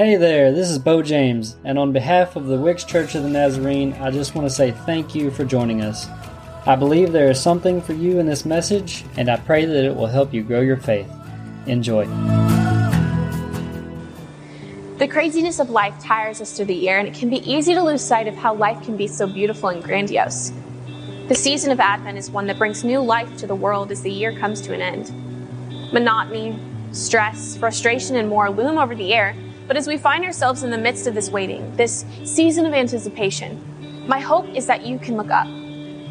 Hey there, this is Bo James, and on behalf of the Wicks Church of the Nazarene, I just want to say thank you for joining us. I believe there is something for you in this message, and I pray that it will help you grow your faith. Enjoy. The craziness of life tires us through the year, and it can be easy to lose sight of how life can be so beautiful and grandiose. The season of Advent is one that brings new life to the world as the year comes to an end. Monotony, stress, frustration, and more loom over the air, but as we find ourselves in the midst of this waiting, this season of anticipation, my hope is that you can look up.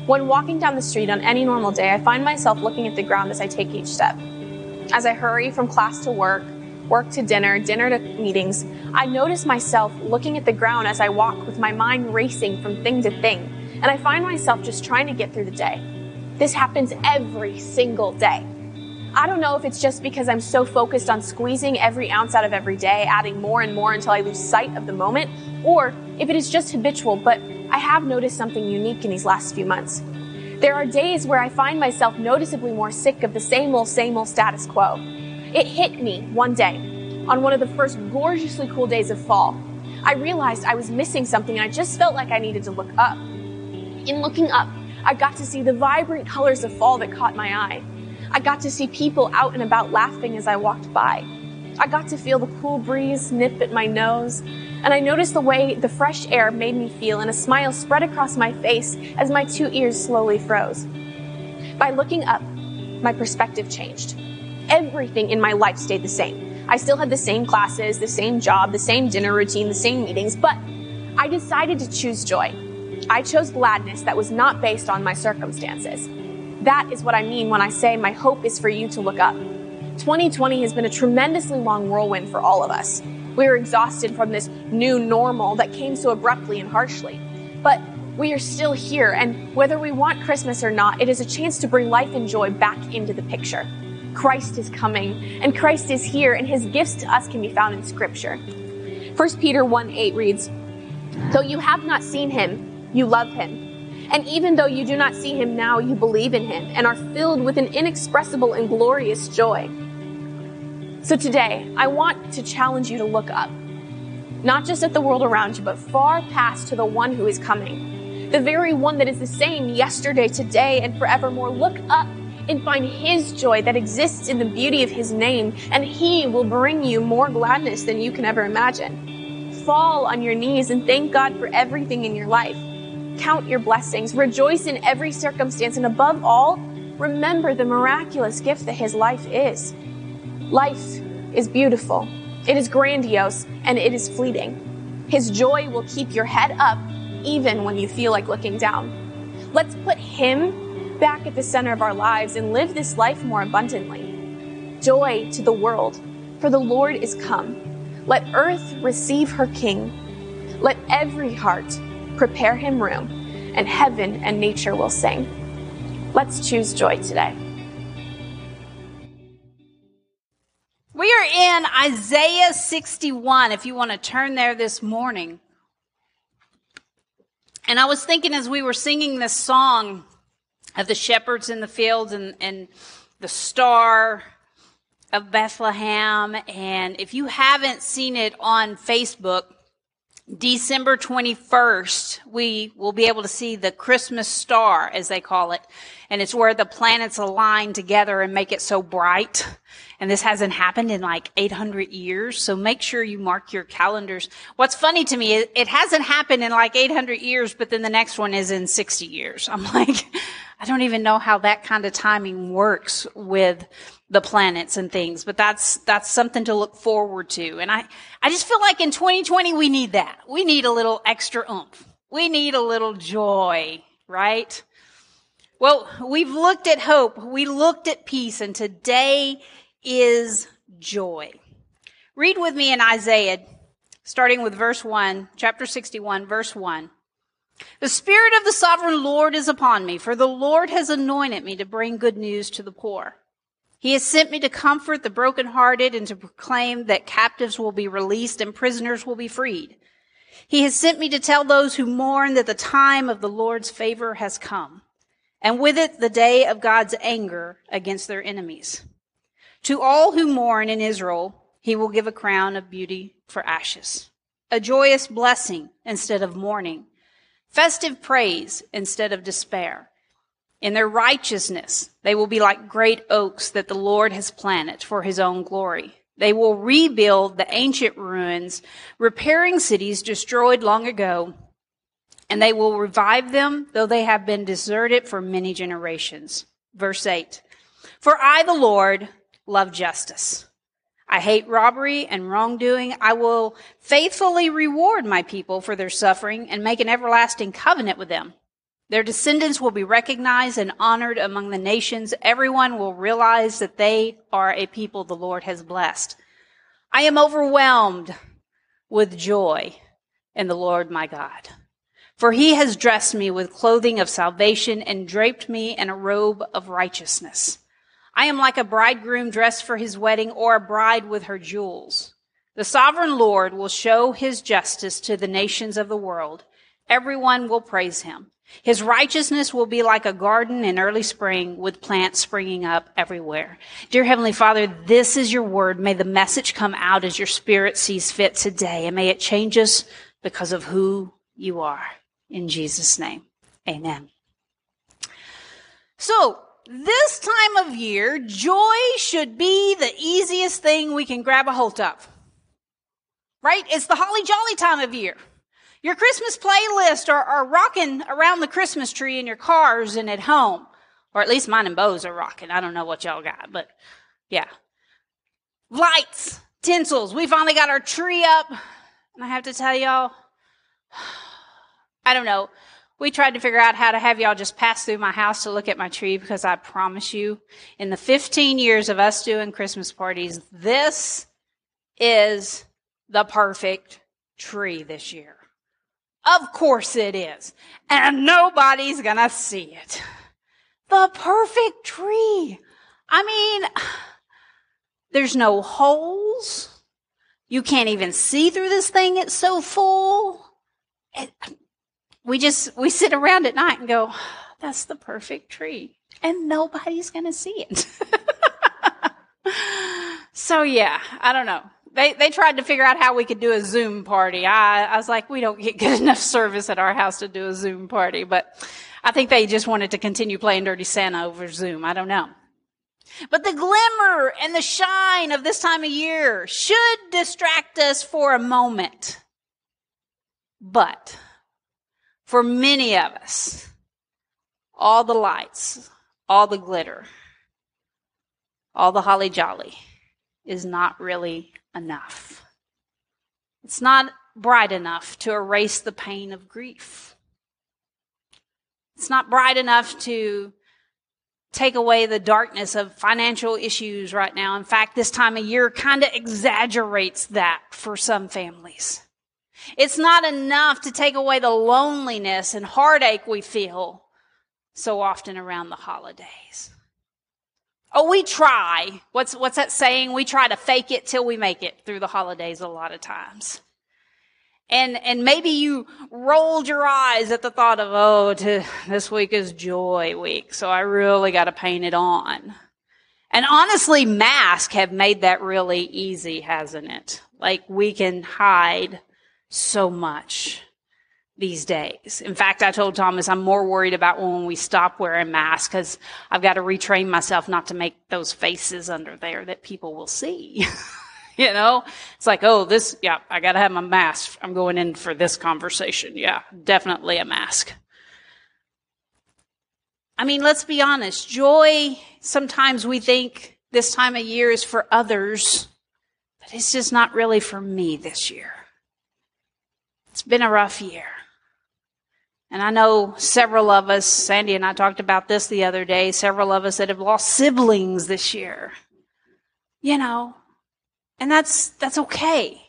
When walking down the street on any normal day, I find myself looking at the ground as I take each step. As I hurry from class to work, work to dinner, dinner to meetings, I notice myself looking at the ground as I walk with my mind racing from thing to thing, and I find myself just trying to get through the day. This happens every single day. I don't know if it's just because I'm so focused on squeezing every ounce out of every day, adding more and more until I lose sight of the moment, or if it is just habitual, but I have noticed something unique in these last few months. There are days where I find myself noticeably more sick of the same old, same old status quo. It hit me one day, on one of the first gorgeously cool days of fall. I realized I was missing something and I just felt like I needed to look up. In looking up, I got to see the vibrant colors of fall that caught my eye. I got to see people out and about laughing as I walked by. I got to feel the cool breeze nip at my nose, and I noticed the way the fresh air made me feel, and a smile spread across my face as my two ears slowly froze. By looking up, my perspective changed. Everything in my life stayed the same. I still had the same classes, the same job, the same dinner routine, the same meetings, but I decided to choose joy. I chose gladness that was not based on my circumstances. That is what I mean when I say my hope is for you to look up. 2020 has been a tremendously long whirlwind for all of us. We are exhausted from this new normal that came so abruptly and harshly. But we are still here, and whether we want Christmas or not, it is a chance to bring life and joy back into the picture. Christ is coming, and Christ is here, and his gifts to us can be found in Scripture. 1 Peter 1 8 reads, Though you have not seen him, you love him. And even though you do not see him now, you believe in him and are filled with an inexpressible and glorious joy. So today, I want to challenge you to look up, not just at the world around you, but far past to the one who is coming, the very one that is the same yesterday, today, and forevermore. Look up and find his joy that exists in the beauty of his name, and he will bring you more gladness than you can ever imagine. Fall on your knees and thank God for everything in your life. Count your blessings, rejoice in every circumstance, and above all, remember the miraculous gift that his life is. Life is beautiful, it is grandiose, and it is fleeting. His joy will keep your head up even when you feel like looking down. Let's put him back at the center of our lives and live this life more abundantly. Joy to the world, for the Lord is come. Let earth receive her King. Let every heart prepare him room, and heaven and nature will sing. Let's choose joy today. We are in Isaiah 61, if you want to turn there this morning. And I was thinking as we were singing this song of the shepherds in the fields and, and the star of Bethlehem. And if you haven't seen it on Facebook, December 21st, we will be able to see the Christmas star, as they call it. And it's where the planets align together and make it so bright. And this hasn't happened in like 800 years. So make sure you mark your calendars. What's funny to me it hasn't happened in like 800 years, but then the next one is in 60 years. I'm like, I don't even know how that kind of timing works with the planets and things, but that's, that's something to look forward to. And I, I just feel like in 2020, we need that. We need a little extra oomph. We need a little joy, right? Well, we've looked at hope. We looked at peace and today is joy. Read with me in Isaiah, starting with verse 1, chapter 61, verse 1. The Spirit of the Sovereign Lord is upon me, for the Lord has anointed me to bring good news to the poor. He has sent me to comfort the brokenhearted and to proclaim that captives will be released and prisoners will be freed. He has sent me to tell those who mourn that the time of the Lord's favor has come, and with it the day of God's anger against their enemies. To all who mourn in Israel, he will give a crown of beauty for ashes, a joyous blessing instead of mourning, festive praise instead of despair. In their righteousness, they will be like great oaks that the Lord has planted for his own glory. They will rebuild the ancient ruins, repairing cities destroyed long ago, and they will revive them, though they have been deserted for many generations. Verse 8 For I, the Lord, love justice. I hate robbery and wrongdoing. I will faithfully reward my people for their suffering and make an everlasting covenant with them. Their descendants will be recognized and honored among the nations. Everyone will realize that they are a people the Lord has blessed. I am overwhelmed with joy in the Lord my God. For he has dressed me with clothing of salvation and draped me in a robe of righteousness. I am like a bridegroom dressed for his wedding or a bride with her jewels. The sovereign Lord will show his justice to the nations of the world. Everyone will praise him. His righteousness will be like a garden in early spring with plants springing up everywhere. Dear Heavenly Father, this is your word. May the message come out as your spirit sees fit today and may it change us because of who you are. In Jesus' name, amen. So, this time of year, joy should be the easiest thing we can grab a hold of. Right? It's the holly jolly time of year. Your Christmas playlist are, are rocking around the Christmas tree in your cars and at home. Or at least mine and Bo's are rocking. I don't know what y'all got, but yeah. Lights, tinsels. We finally got our tree up. And I have to tell y'all, I don't know. We tried to figure out how to have y'all just pass through my house to look at my tree because I promise you, in the 15 years of us doing Christmas parties, this is the perfect tree this year. Of course it is. And nobody's gonna see it. The perfect tree. I mean, there's no holes. You can't even see through this thing. It's so full. It, we just, we sit around at night and go, that's the perfect tree. And nobody's gonna see it. so yeah, I don't know. They, they tried to figure out how we could do a Zoom party. I, I was like, we don't get good enough service at our house to do a Zoom party, but I think they just wanted to continue playing Dirty Santa over Zoom. I don't know. But the glimmer and the shine of this time of year should distract us for a moment. But for many of us, all the lights, all the glitter, all the holly jolly is not really enough. It's not bright enough to erase the pain of grief. It's not bright enough to take away the darkness of financial issues right now. In fact, this time of year kind of exaggerates that for some families. It's not enough to take away the loneliness and heartache we feel so often around the holidays. Oh, we try. What's, what's that saying? We try to fake it till we make it through the holidays a lot of times. And, and maybe you rolled your eyes at the thought of, oh, to, this week is joy week, so I really got to paint it on. And honestly, masks have made that really easy, hasn't it? Like we can hide so much these days. In fact, I told Thomas I'm more worried about when we stop wearing masks because I've got to retrain myself not to make those faces under there that people will see. you know, it's like, oh, this, yeah, I got to have my mask. I'm going in for this conversation. Yeah, definitely a mask. I mean, let's be honest. Joy, sometimes we think this time of year is for others, but it's just not really for me this year. It's been a rough year. And I know several of us, Sandy and I talked about this the other day, several of us that have lost siblings this year. You know, and that's, that's okay.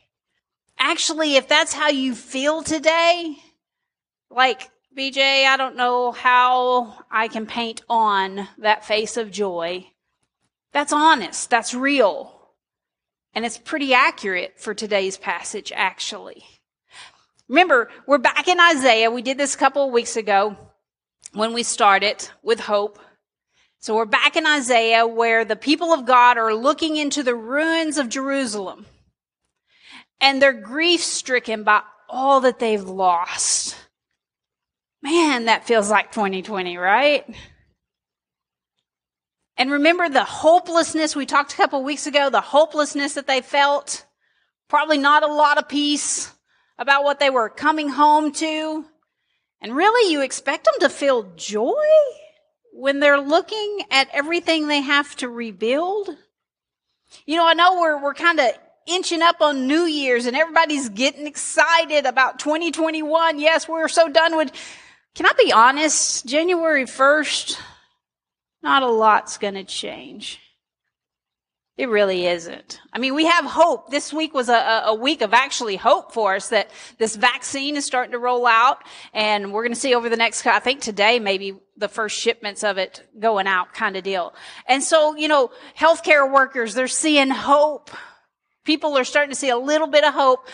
Actually, if that's how you feel today, like, BJ, I don't know how I can paint on that face of joy. That's honest. That's real. And it's pretty accurate for today's passage, actually. Remember, we're back in Isaiah. We did this a couple of weeks ago when we started with hope. So we're back in Isaiah where the people of God are looking into the ruins of Jerusalem. and they're grief stricken by all that they've lost. Man, that feels like 2020, right? And remember the hopelessness we talked a couple of weeks ago, the hopelessness that they felt. Probably not a lot of peace about what they were coming home to. And really, you expect them to feel joy when they're looking at everything they have to rebuild? You know, I know we're, we're kind of inching up on New Year's and everybody's getting excited about 2021. Yes, we're so done with, can I be honest? January 1st, not a lot's going to change. It really isn't. I mean, we have hope. This week was a, a, week of actually hope for us that this vaccine is starting to roll out and we're going to see over the next, I think today maybe the first shipments of it going out kind of deal. And so, you know, healthcare workers, they're seeing hope. People are starting to see a little bit of hope,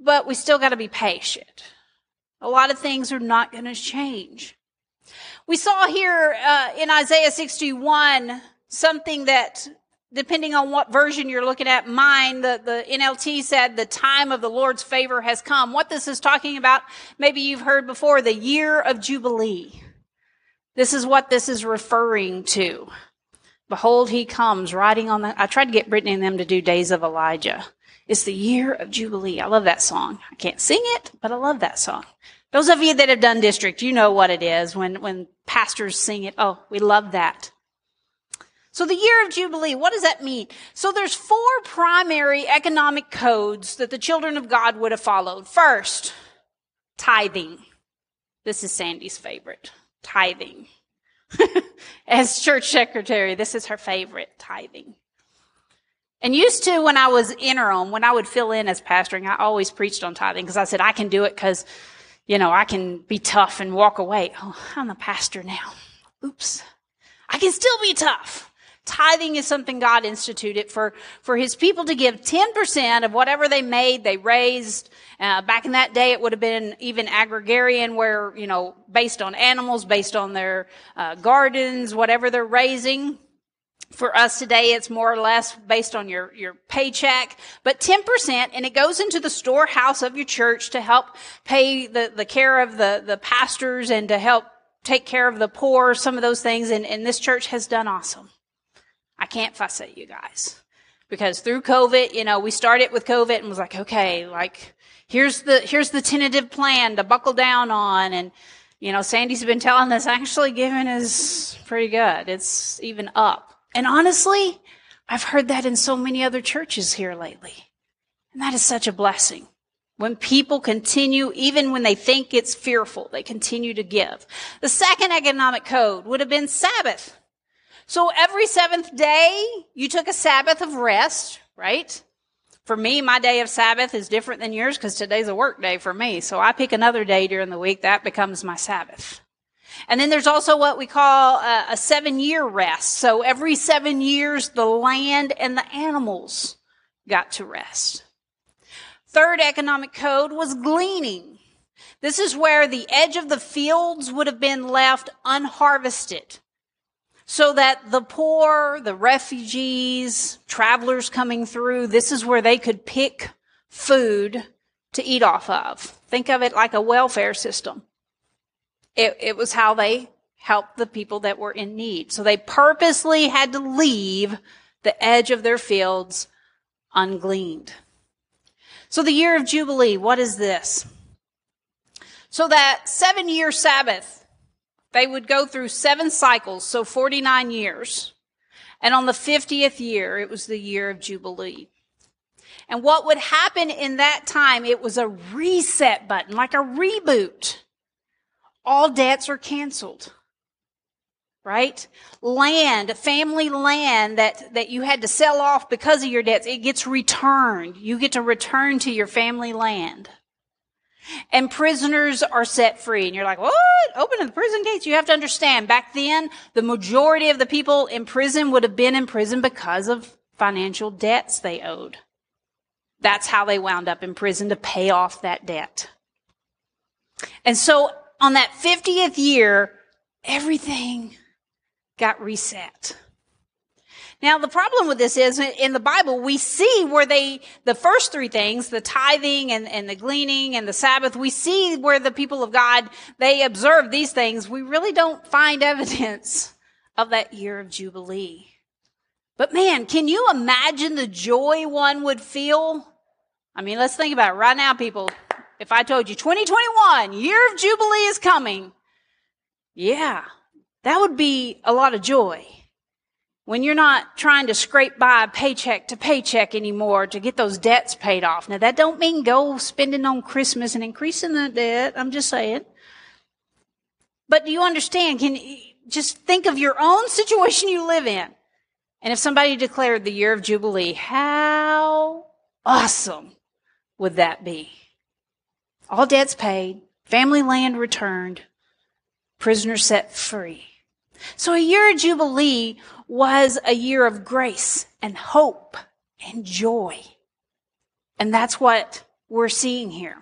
but we still got to be patient. A lot of things are not going to change. We saw here uh, in Isaiah 61 something that, depending on what version you're looking at, mine, the, the NLT said the time of the Lord's favor has come. What this is talking about, maybe you've heard before, the year of Jubilee. This is what this is referring to. Behold, he comes riding on the, I tried to get Brittany and them to do Days of Elijah. It's the year of Jubilee. I love that song. I can't sing it, but I love that song. Those of you that have done district, you know what it is when, when pastors sing it. Oh, we love that. So the year of Jubilee, what does that mean? So there's four primary economic codes that the children of God would have followed. First, tithing. This is Sandy's favorite. Tithing. As church secretary, this is her favorite, tithing. And used to when I was interim, when I would fill in as pastoring, I always preached on tithing because I said, I can do it because you know, I can be tough and walk away. Oh, I'm the pastor now. Oops. I can still be tough. Tithing is something God instituted for, for his people to give 10% of whatever they made, they raised. Uh, back in that day, it would have been even agrarian where, you know, based on animals, based on their uh, gardens, whatever they're raising. For us today, it's more or less based on your, your paycheck, but 10%, and it goes into the storehouse of your church to help pay the, the care of the, the pastors and to help take care of the poor, some of those things, and, and this church has done awesome. I can't fuss at you guys. Because through COVID, you know, we started with COVID and was like, okay, like, here's the, here's the tentative plan to buckle down on, and, you know, Sandy's been telling us actually giving is pretty good. It's even up. And honestly, I've heard that in so many other churches here lately. And that is such a blessing. When people continue, even when they think it's fearful, they continue to give. The second economic code would have been Sabbath. So every seventh day, you took a Sabbath of rest, right? For me, my day of Sabbath is different than yours because today's a work day for me. So I pick another day during the week. That becomes my Sabbath. And then there's also what we call a, a seven year rest. So every seven years, the land and the animals got to rest. Third economic code was gleaning. This is where the edge of the fields would have been left unharvested so that the poor, the refugees, travelers coming through, this is where they could pick food to eat off of. Think of it like a welfare system. It, it was how they helped the people that were in need. So they purposely had to leave the edge of their fields ungleaned. So the year of Jubilee, what is this? So that seven year Sabbath, they would go through seven cycles, so 49 years. And on the 50th year, it was the year of Jubilee. And what would happen in that time, it was a reset button, like a reboot all debts are canceled. Right? Land, family land that, that you had to sell off because of your debts, it gets returned. You get to return to your family land. And prisoners are set free. And you're like, what? Open the prison gates. You have to understand, back then, the majority of the people in prison would have been in prison because of financial debts they owed. That's how they wound up in prison to pay off that debt. And so on that 50th year, everything got reset. Now, the problem with this is in the Bible, we see where they, the first three things, the tithing and, and the gleaning and the Sabbath, we see where the people of God, they observe these things. We really don't find evidence of that year of Jubilee. But man, can you imagine the joy one would feel? I mean, let's think about it right now, people. If I told you 2021, year of Jubilee is coming. Yeah, that would be a lot of joy when you're not trying to scrape by paycheck to paycheck anymore to get those debts paid off. Now that don't mean go spending on Christmas and increasing the debt. I'm just saying. But do you understand? Can just think of your own situation you live in. And if somebody declared the year of Jubilee, how awesome would that be? All debts paid, family land returned, prisoners set free. So a year of Jubilee was a year of grace and hope and joy. And that's what we're seeing here.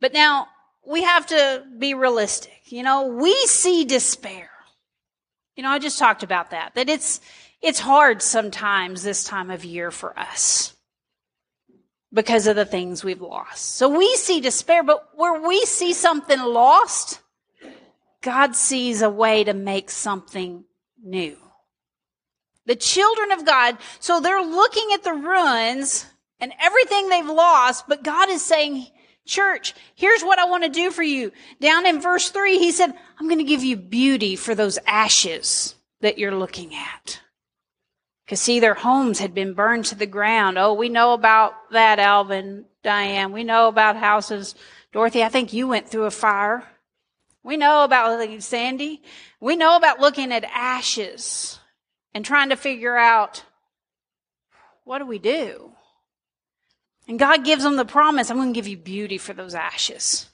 But now we have to be realistic. You know, we see despair. You know, I just talked about that, that it's, it's hard sometimes this time of year for us because of the things we've lost. So we see despair, but where we see something lost, God sees a way to make something new. The children of God, so they're looking at the ruins and everything they've lost, but God is saying, church, here's what I want to do for you. Down in verse three, he said, I'm going to give you beauty for those ashes that you're looking at. Because see, their homes had been burned to the ground. Oh, we know about that, Alvin, Diane. We know about houses. Dorothy, I think you went through a fire. We know about Sandy. We know about looking at ashes and trying to figure out what do we do? And God gives them the promise I'm going to give you beauty for those ashes.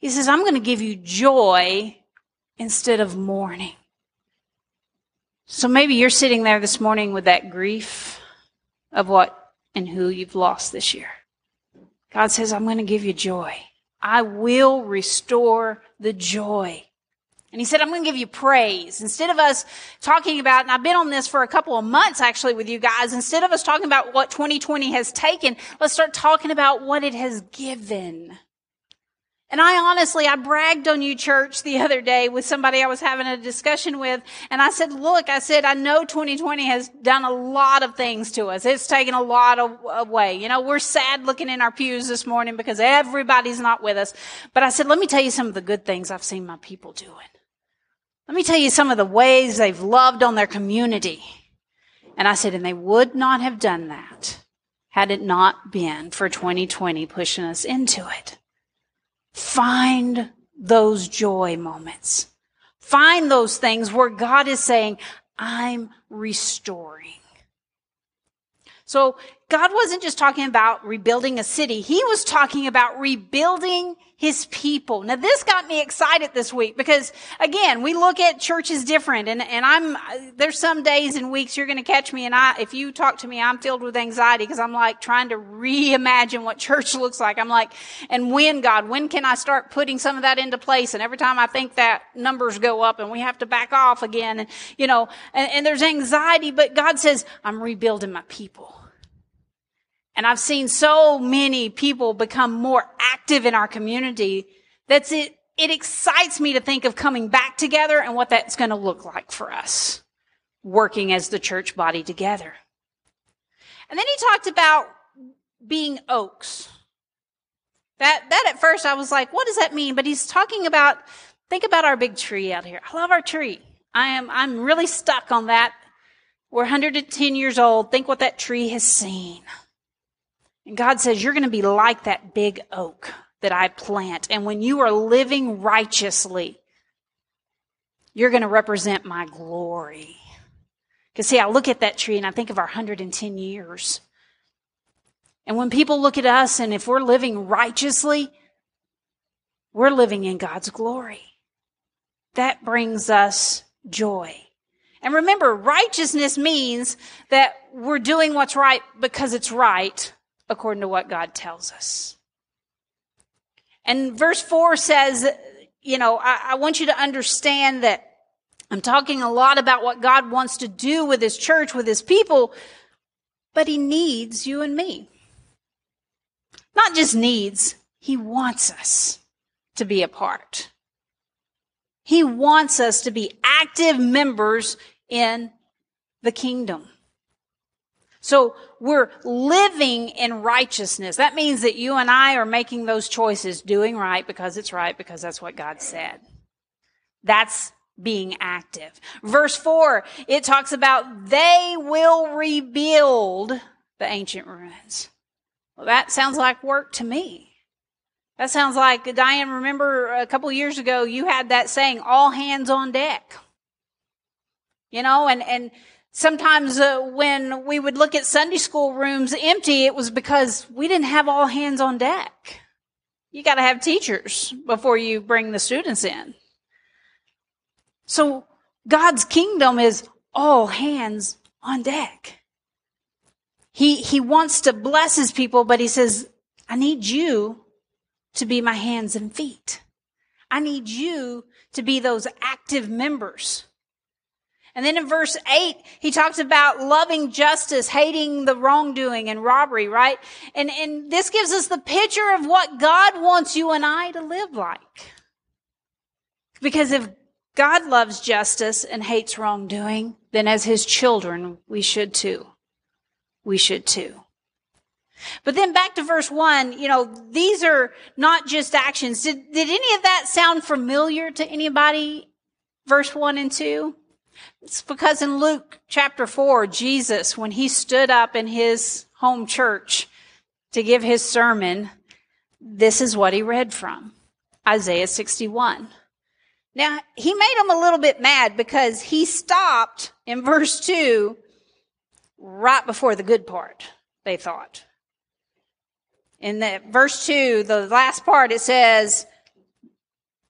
He says, I'm going to give you joy instead of mourning. So maybe you're sitting there this morning with that grief of what and who you've lost this year. God says, I'm going to give you joy. I will restore the joy and he said, I'm going to give you praise. Instead of us talking about, and I've been on this for a couple of months actually with you guys, instead of us talking about what 2020 has taken, let's start talking about what it has given. And I honestly, I bragged on you, church, the other day with somebody I was having a discussion with. And I said, look, I said, I know 2020 has done a lot of things to us. It's taken a lot of, away. You know, we're sad looking in our pews this morning because everybody's not with us. But I said, let me tell you some of the good things I've seen my people doing. Let me tell you some of the ways they've loved on their community. And I said, and they would not have done that had it not been for 2020 pushing us into it. Find those joy moments. Find those things where God is saying, I'm restoring. So God wasn't just talking about rebuilding a city. He was talking about rebuilding his people. Now this got me excited this week because again, we look at churches different and, and I'm, there's some days and weeks you're going to catch me and I, if you talk to me, I'm filled with anxiety because I'm like trying to reimagine what church looks like. I'm like, and when God, when can I start putting some of that into place? And every time I think that numbers go up and we have to back off again and, you know, and, and there's anxiety, but God says, I'm rebuilding my people. And I've seen so many people become more active in our community that's it, it excites me to think of coming back together and what that's going to look like for us working as the church body together. And then he talked about being oaks. That, that at first I was like, what does that mean? But he's talking about, think about our big tree out here. I love our tree. I am, I'm really stuck on that. We're 110 years old. Think what that tree has seen. And God says, You're going to be like that big oak that I plant. And when you are living righteously, you're going to represent my glory. Because, see, I look at that tree and I think of our 110 years. And when people look at us and if we're living righteously, we're living in God's glory. That brings us joy. And remember, righteousness means that we're doing what's right because it's right, according to what God tells us. And verse 4 says, you know, I, I want you to understand that I'm talking a lot about what God wants to do with his church, with his people, but he needs you and me. Not just needs, he wants us to be a part. He wants us to be active members in the kingdom. So we're living in righteousness. That means that you and I are making those choices, doing right because it's right, because that's what God said. That's being active. Verse 4, it talks about they will rebuild the ancient ruins. Well, that sounds like work to me. That sounds like, Diane, remember a couple years ago you had that saying, all hands on deck. You know, and, and sometimes uh, when we would look at Sunday school rooms empty, it was because we didn't have all hands on deck. You got to have teachers before you bring the students in. So God's kingdom is all hands on deck. He, he wants to bless his people, but he says, I need you to be my hands and feet. I need you to be those active members. And then in verse 8, he talks about loving justice, hating the wrongdoing and robbery, right? And, and this gives us the picture of what God wants you and I to live like. Because if God loves justice and hates wrongdoing, then as his children, we should too. We should too. But then back to verse one, you know, these are not just actions. Did, did any of that sound familiar to anybody? Verse one and two? It's because in Luke chapter four, Jesus, when he stood up in his home church to give his sermon, this is what he read from. Isaiah 61. Now, he made them a little bit mad because he stopped in verse 2 right before the good part, they thought. In the verse 2, the last part, it says,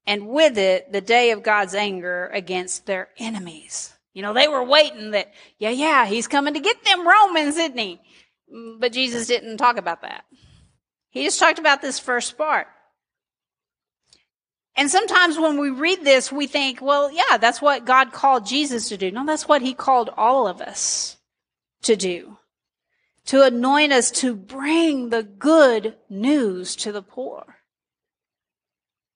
and with it, the day of God's anger against their enemies. You know, they were waiting that, yeah, yeah, he's coming to get them Romans, isn't he? Mm, but Jesus didn't talk about that. He just talked about this first part. And sometimes when we read this, we think, well, yeah, that's what God called Jesus to do. No, that's what he called all of us to do. To anoint us to bring the good news to the poor.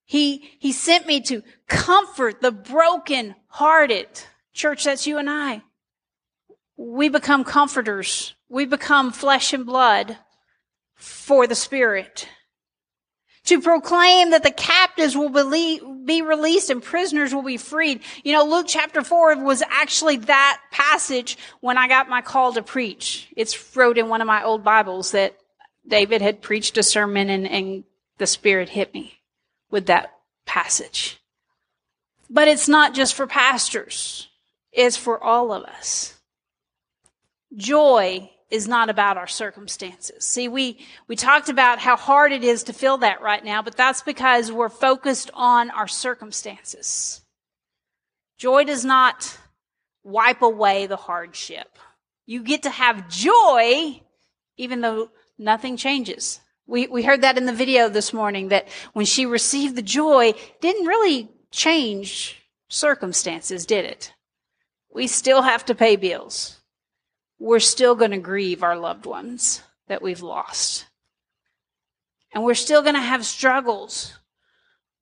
He, he sent me to comfort the broken hearted. Church, that's you and I. We become comforters. We become flesh and blood for the Spirit to proclaim that the captives will be released and prisoners will be freed. You know, Luke chapter 4 was actually that passage when I got my call to preach. It's wrote in one of my old Bibles that David had preached a sermon and, and the Spirit hit me with that passage. But it's not just for pastors. It's for all of us. Joy is not about our circumstances. See, we, we talked about how hard it is to feel that right now, but that's because we're focused on our circumstances. Joy does not wipe away the hardship. You get to have joy even though nothing changes. We, we heard that in the video this morning that when she received the joy, didn't really change circumstances, did it? We still have to pay bills we're still going to grieve our loved ones that we've lost. And we're still going to have struggles.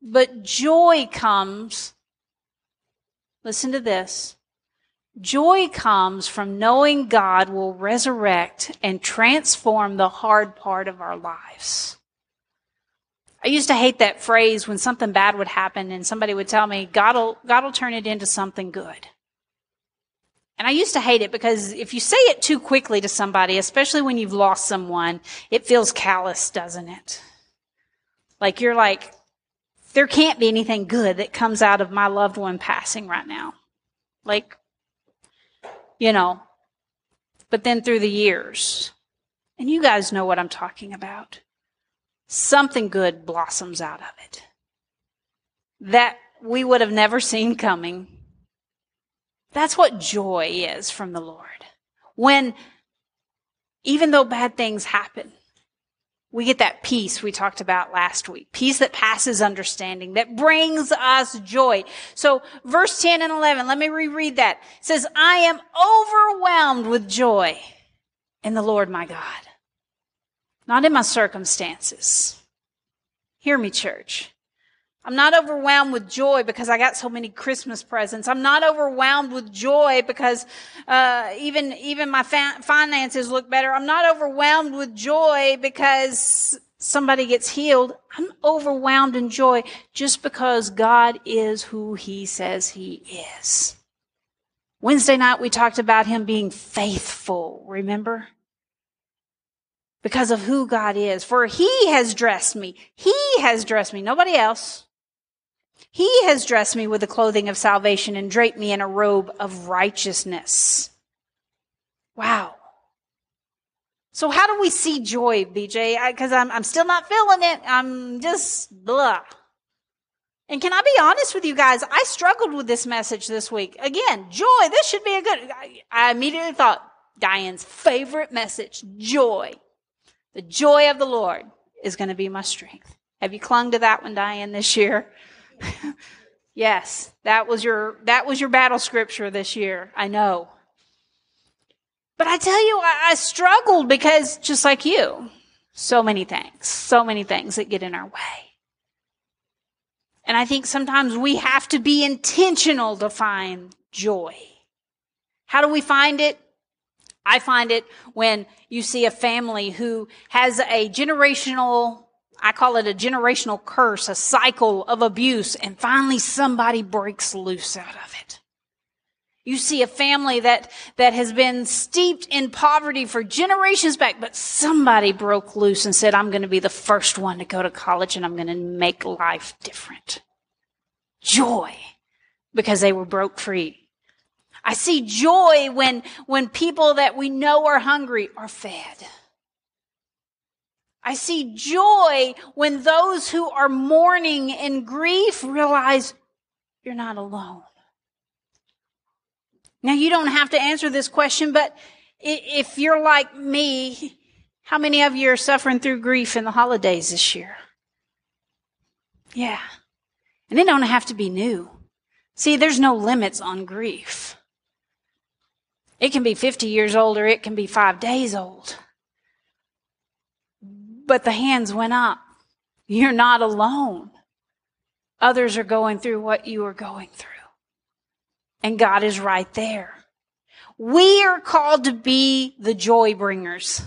But joy comes, listen to this. Joy comes from knowing God will resurrect and transform the hard part of our lives. I used to hate that phrase when something bad would happen and somebody would tell me, God will, God will turn it into something good. And I used to hate it because if you say it too quickly to somebody, especially when you've lost someone, it feels callous, doesn't it? Like you're like, there can't be anything good that comes out of my loved one passing right now. Like, you know, but then through the years, and you guys know what I'm talking about, something good blossoms out of it that we would have never seen coming that's what joy is from the Lord. When, even though bad things happen, we get that peace we talked about last week. Peace that passes understanding, that brings us joy. So verse 10 and 11, let me reread that. It says, I am overwhelmed with joy in the Lord my God. Not in my circumstances. Hear me, church. I'm not overwhelmed with joy because I got so many Christmas presents. I'm not overwhelmed with joy because uh, even even my fa- finances look better. I'm not overwhelmed with joy because somebody gets healed. I'm overwhelmed in joy just because God is who He says He is. Wednesday night we talked about Him being faithful. Remember? Because of who God is. For He has dressed me. He has dressed me. Nobody else. He has dressed me with the clothing of salvation and draped me in a robe of righteousness. Wow. So how do we see joy, BJ? Because I'm, I'm still not feeling it. I'm just blah. And can I be honest with you guys? I struggled with this message this week. Again, joy. This should be a good. I, I immediately thought Diane's favorite message, joy. The joy of the Lord is going to be my strength. Have you clung to that one, Diane, this year? Yes, that was your that was your battle scripture this year. I know. But I tell you, I, I struggled because just like you, so many things, so many things that get in our way. And I think sometimes we have to be intentional to find joy. How do we find it? I find it when you see a family who has a generational I call it a generational curse, a cycle of abuse, and finally somebody breaks loose out of it. You see a family that, that has been steeped in poverty for generations back, but somebody broke loose and said, I'm going to be the first one to go to college and I'm going to make life different. Joy, because they were broke free. I see joy when, when people that we know are hungry are fed. I see joy when those who are mourning in grief realize you're not alone. Now, you don't have to answer this question, but if you're like me, how many of you are suffering through grief in the holidays this year? Yeah. And it don't have to be new. See, there's no limits on grief. It can be 50 years old or it can be five days old but the hands went up. You're not alone. Others are going through what you are going through. And God is right there. We are called to be the joy bringers.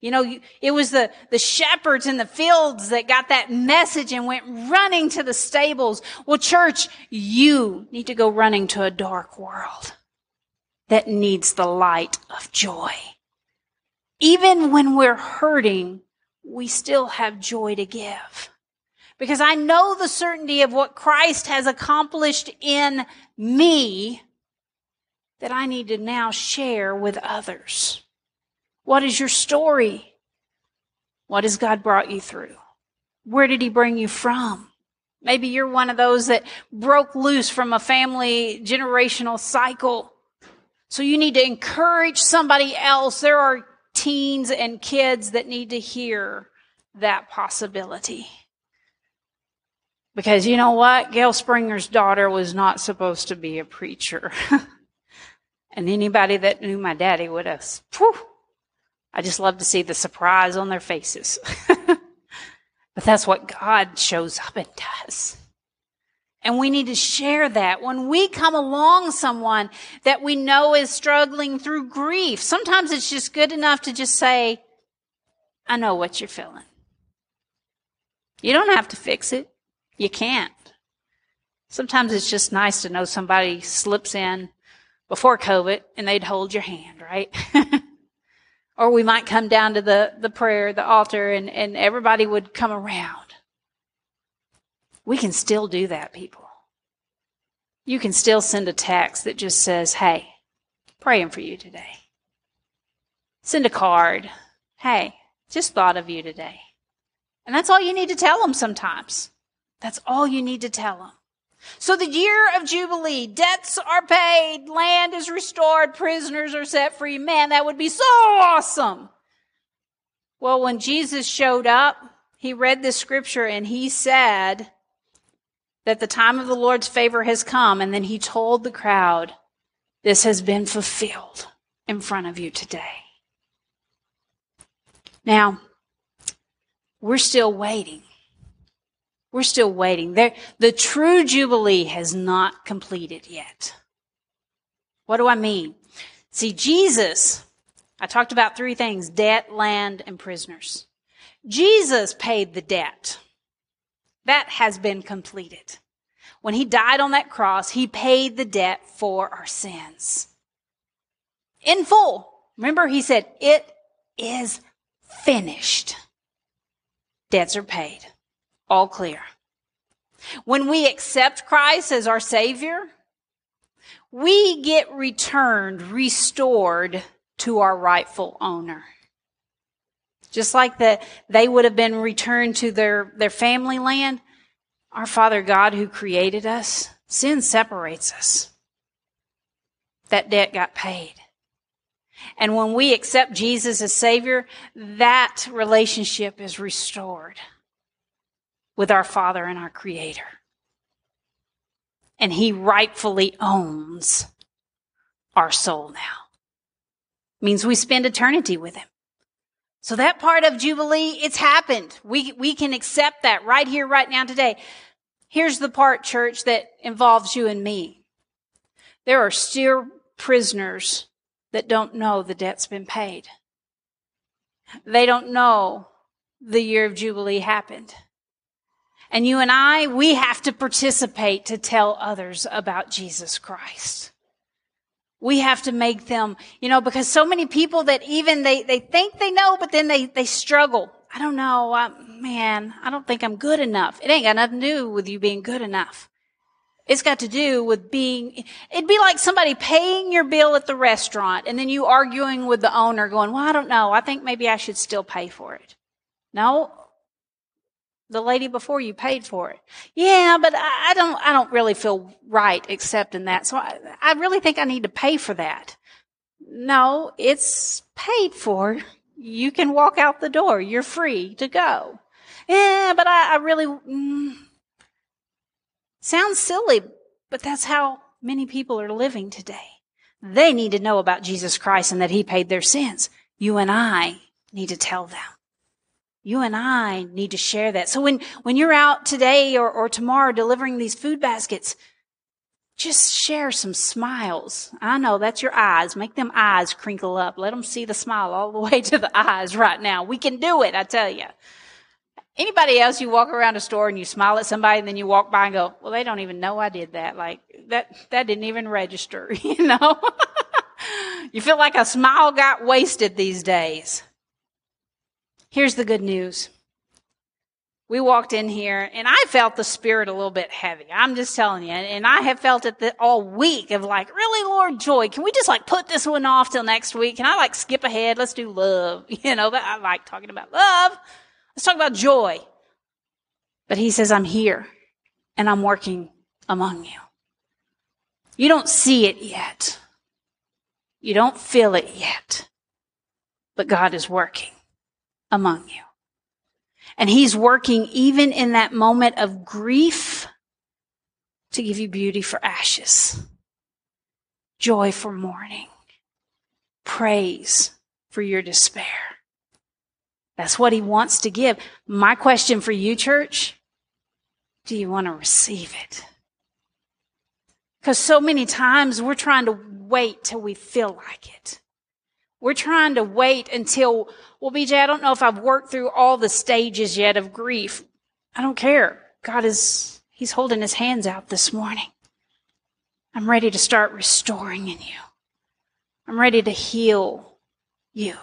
You know, it was the, the shepherds in the fields that got that message and went running to the stables. Well, church, you need to go running to a dark world that needs the light of joy. Even when we're hurting, we still have joy to give. Because I know the certainty of what Christ has accomplished in me that I need to now share with others. What is your story? What has God brought you through? Where did He bring you from? Maybe you're one of those that broke loose from a family generational cycle. So you need to encourage somebody else. There are teens and kids that need to hear that possibility. Because you know what? Gail Springer's daughter was not supposed to be a preacher. and anybody that knew my daddy would have, whew, I just love to see the surprise on their faces. but that's what God shows up and does. And we need to share that when we come along someone that we know is struggling through grief. Sometimes it's just good enough to just say, I know what you're feeling. You don't have to fix it. You can't. Sometimes it's just nice to know somebody slips in before COVID and they'd hold your hand, right? or we might come down to the, the prayer, the altar, and, and everybody would come around. We can still do that, people. You can still send a text that just says, Hey, praying for you today. Send a card. Hey, just thought of you today. And that's all you need to tell them sometimes. That's all you need to tell them. So the year of Jubilee, debts are paid, land is restored, prisoners are set free. Man, that would be so awesome. Well, when Jesus showed up, he read this scripture and he said that the time of the Lord's favor has come. And then he told the crowd, this has been fulfilled in front of you today. Now, we're still waiting. We're still waiting. There, the true Jubilee has not completed yet. What do I mean? See, Jesus, I talked about three things debt, land, and prisoners. Jesus paid the debt. That has been completed. When he died on that cross, he paid the debt for our sins. In full. Remember, he said, it is finished. Debts are paid. All clear. When we accept Christ as our Savior, we get returned, restored to our rightful owner. Just like that they would have been returned to their, their family land, our Father God who created us, sin separates us. That debt got paid. And when we accept Jesus as Savior, that relationship is restored with our Father and our Creator. And He rightfully owns our soul now. Means we spend eternity with Him. So that part of Jubilee, it's happened. We, we can accept that right here, right now, today. Here's the part, church, that involves you and me. There are still prisoners that don't know the debt's been paid. They don't know the year of Jubilee happened. And you and I, we have to participate to tell others about Jesus Christ. We have to make them, you know, because so many people that even they, they think they know, but then they, they struggle. I don't know, I, man, I don't think I'm good enough. It ain't got nothing to do with you being good enough. It's got to do with being, it'd be like somebody paying your bill at the restaurant and then you arguing with the owner going, well, I don't know. I think maybe I should still pay for it. No, the lady before you paid for it. Yeah, but I don't, I don't really feel right accepting that. So I, I really think I need to pay for that. No, it's paid for. You can walk out the door. You're free to go. Yeah, but I, I really, mm, sounds silly, but that's how many people are living today. They need to know about Jesus Christ and that He paid their sins. You and I need to tell them. You and I need to share that. So when, when you're out today or, or tomorrow delivering these food baskets, just share some smiles. I know that's your eyes. Make them eyes crinkle up. Let them see the smile all the way to the eyes right now. We can do it, I tell you. Anybody else, you walk around a store and you smile at somebody and then you walk by and go, well, they don't even know I did that. Like that, that didn't even register, you know? you feel like a smile got wasted these days. Here's the good news. We walked in here and I felt the spirit a little bit heavy. I'm just telling you. And I have felt it all week of like, really, Lord, joy. Can we just like put this one off till next week? Can I like skip ahead? Let's do love. You know, but I like talking about love. Let's talk about joy. But he says, I'm here and I'm working among you. You don't see it yet. You don't feel it yet. But God is working among you. And he's working even in that moment of grief to give you beauty for ashes, joy for mourning, praise for your despair. That's what he wants to give. My question for you, church, do you want to receive it? Because so many times we're trying to wait till we feel like it. We're trying to wait until, well, BJ, I don't know if I've worked through all the stages yet of grief. I don't care. God is, He's holding His hands out this morning. I'm ready to start restoring in you. I'm ready to heal you.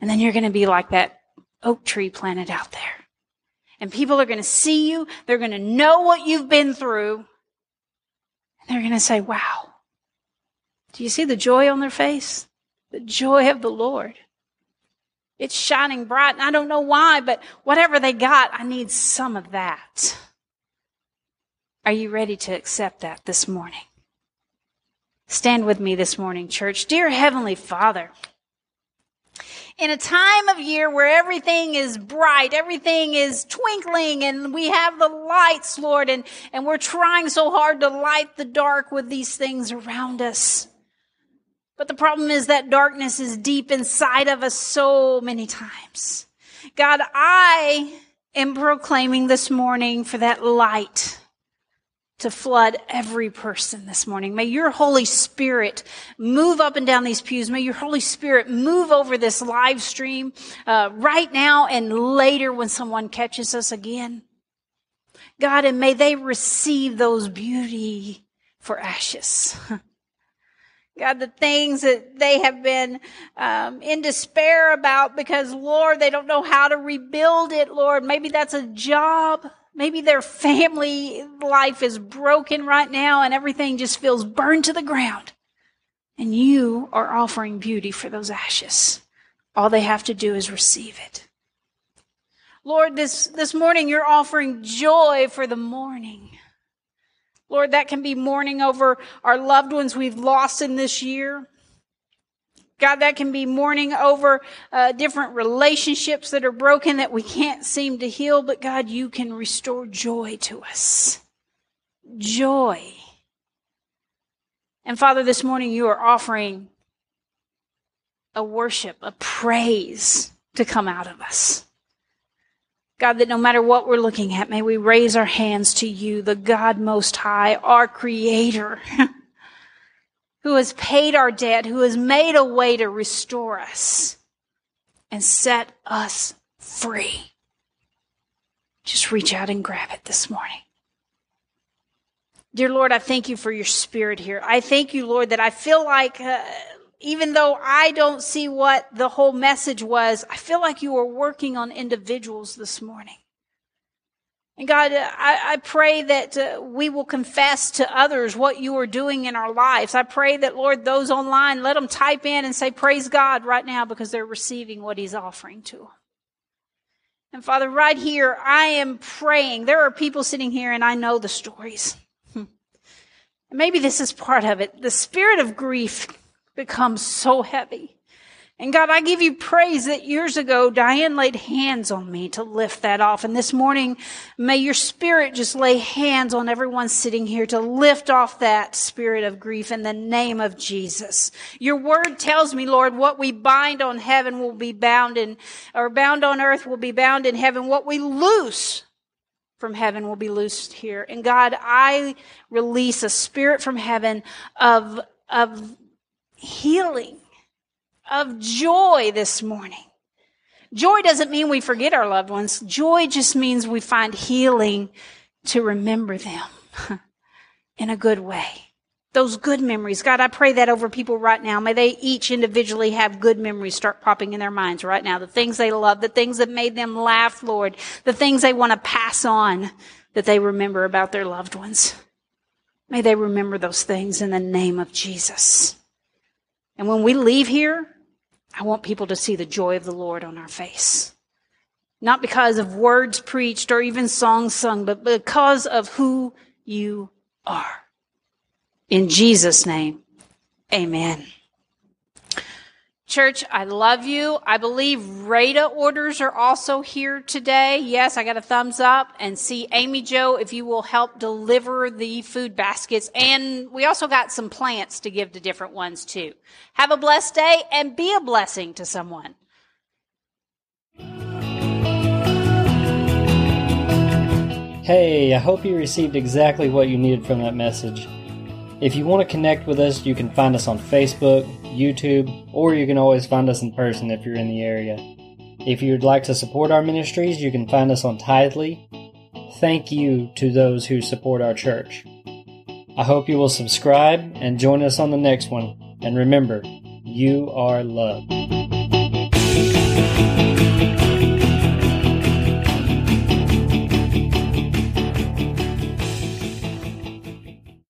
And then you're going to be like that oak tree planted out there. And people are going to see you. They're going to know what you've been through. And they're going to say, wow. Do you see the joy on their face? The joy of the Lord. It's shining bright, and I don't know why, but whatever they got, I need some of that. Are you ready to accept that this morning? Stand with me this morning, church. Dear Heavenly Father, in a time of year where everything is bright, everything is twinkling, and we have the lights, Lord, and, and we're trying so hard to light the dark with these things around us. But the problem is that darkness is deep inside of us so many times. God, I am proclaiming this morning for that light to flood every person this morning. May your Holy Spirit move up and down these pews. May your Holy Spirit move over this live stream uh, right now and later when someone catches us again. God, and may they receive those beauty for ashes. God, the things that they have been um, in despair about because, Lord, they don't know how to rebuild it, Lord. Maybe that's a job. Maybe their family life is broken right now and everything just feels burned to the ground. And you are offering beauty for those ashes. All they have to do is receive it. Lord, this, this morning you're offering joy for the mourning. Lord, that can be mourning over our loved ones we've lost in this year. God, that can be mourning over uh, different relationships that are broken that we can't seem to heal, but God, you can restore joy to us. Joy. And Father, this morning you are offering a worship, a praise to come out of us. God, that no matter what we're looking at, may we raise our hands to you, the God Most High, our Creator, who has paid our debt, who has made a way to restore us and set us free. Just reach out and grab it this morning. Dear Lord, I thank you for your spirit here. I thank you, Lord, that I feel like uh, even though I don't see what the whole message was, I feel like you are working on individuals this morning. And God, I, I pray that uh, we will confess to others what you are doing in our lives. I pray that, Lord, those online, let them type in and say, praise God right now because they're receiving what he's offering to them. And Father, right here, I am praying. There are people sitting here and I know the stories. Maybe this is part of it. The spirit of grief becomes so heavy. And God, I give you praise that years ago, Diane laid hands on me to lift that off. And this morning, may your spirit just lay hands on everyone sitting here to lift off that spirit of grief in the name of Jesus. Your word tells me, Lord, what we bind on heaven will be bound in, or bound on earth will be bound in heaven. What we loose from heaven will be loosed here. And God, I release a spirit from heaven of, of healing, of joy this morning. Joy doesn't mean we forget our loved ones. Joy just means we find healing to remember them in a good way. Those good memories. God, I pray that over people right now. May they each individually have good memories start popping in their minds right now. The things they love, the things that made them laugh, Lord, the things they want to pass on that they remember about their loved ones. May they remember those things in the name of Jesus. And when we leave here, I want people to see the joy of the Lord on our face. Not because of words preached or even songs sung, but because of who you are. In Jesus' name, amen. Church, I love you. I believe Rada orders are also here today. Yes, I got a thumbs up and see Amy Joe if you will help deliver the food baskets. And we also got some plants to give to different ones too. Have a blessed day and be a blessing to someone. Hey, I hope you received exactly what you needed from that message. If you want to connect with us, you can find us on Facebook, YouTube, or you can always find us in person if you're in the area. If you'd like to support our ministries, you can find us on Tithe.ly. Thank you to those who support our church. I hope you will subscribe and join us on the next one. And remember, you are loved.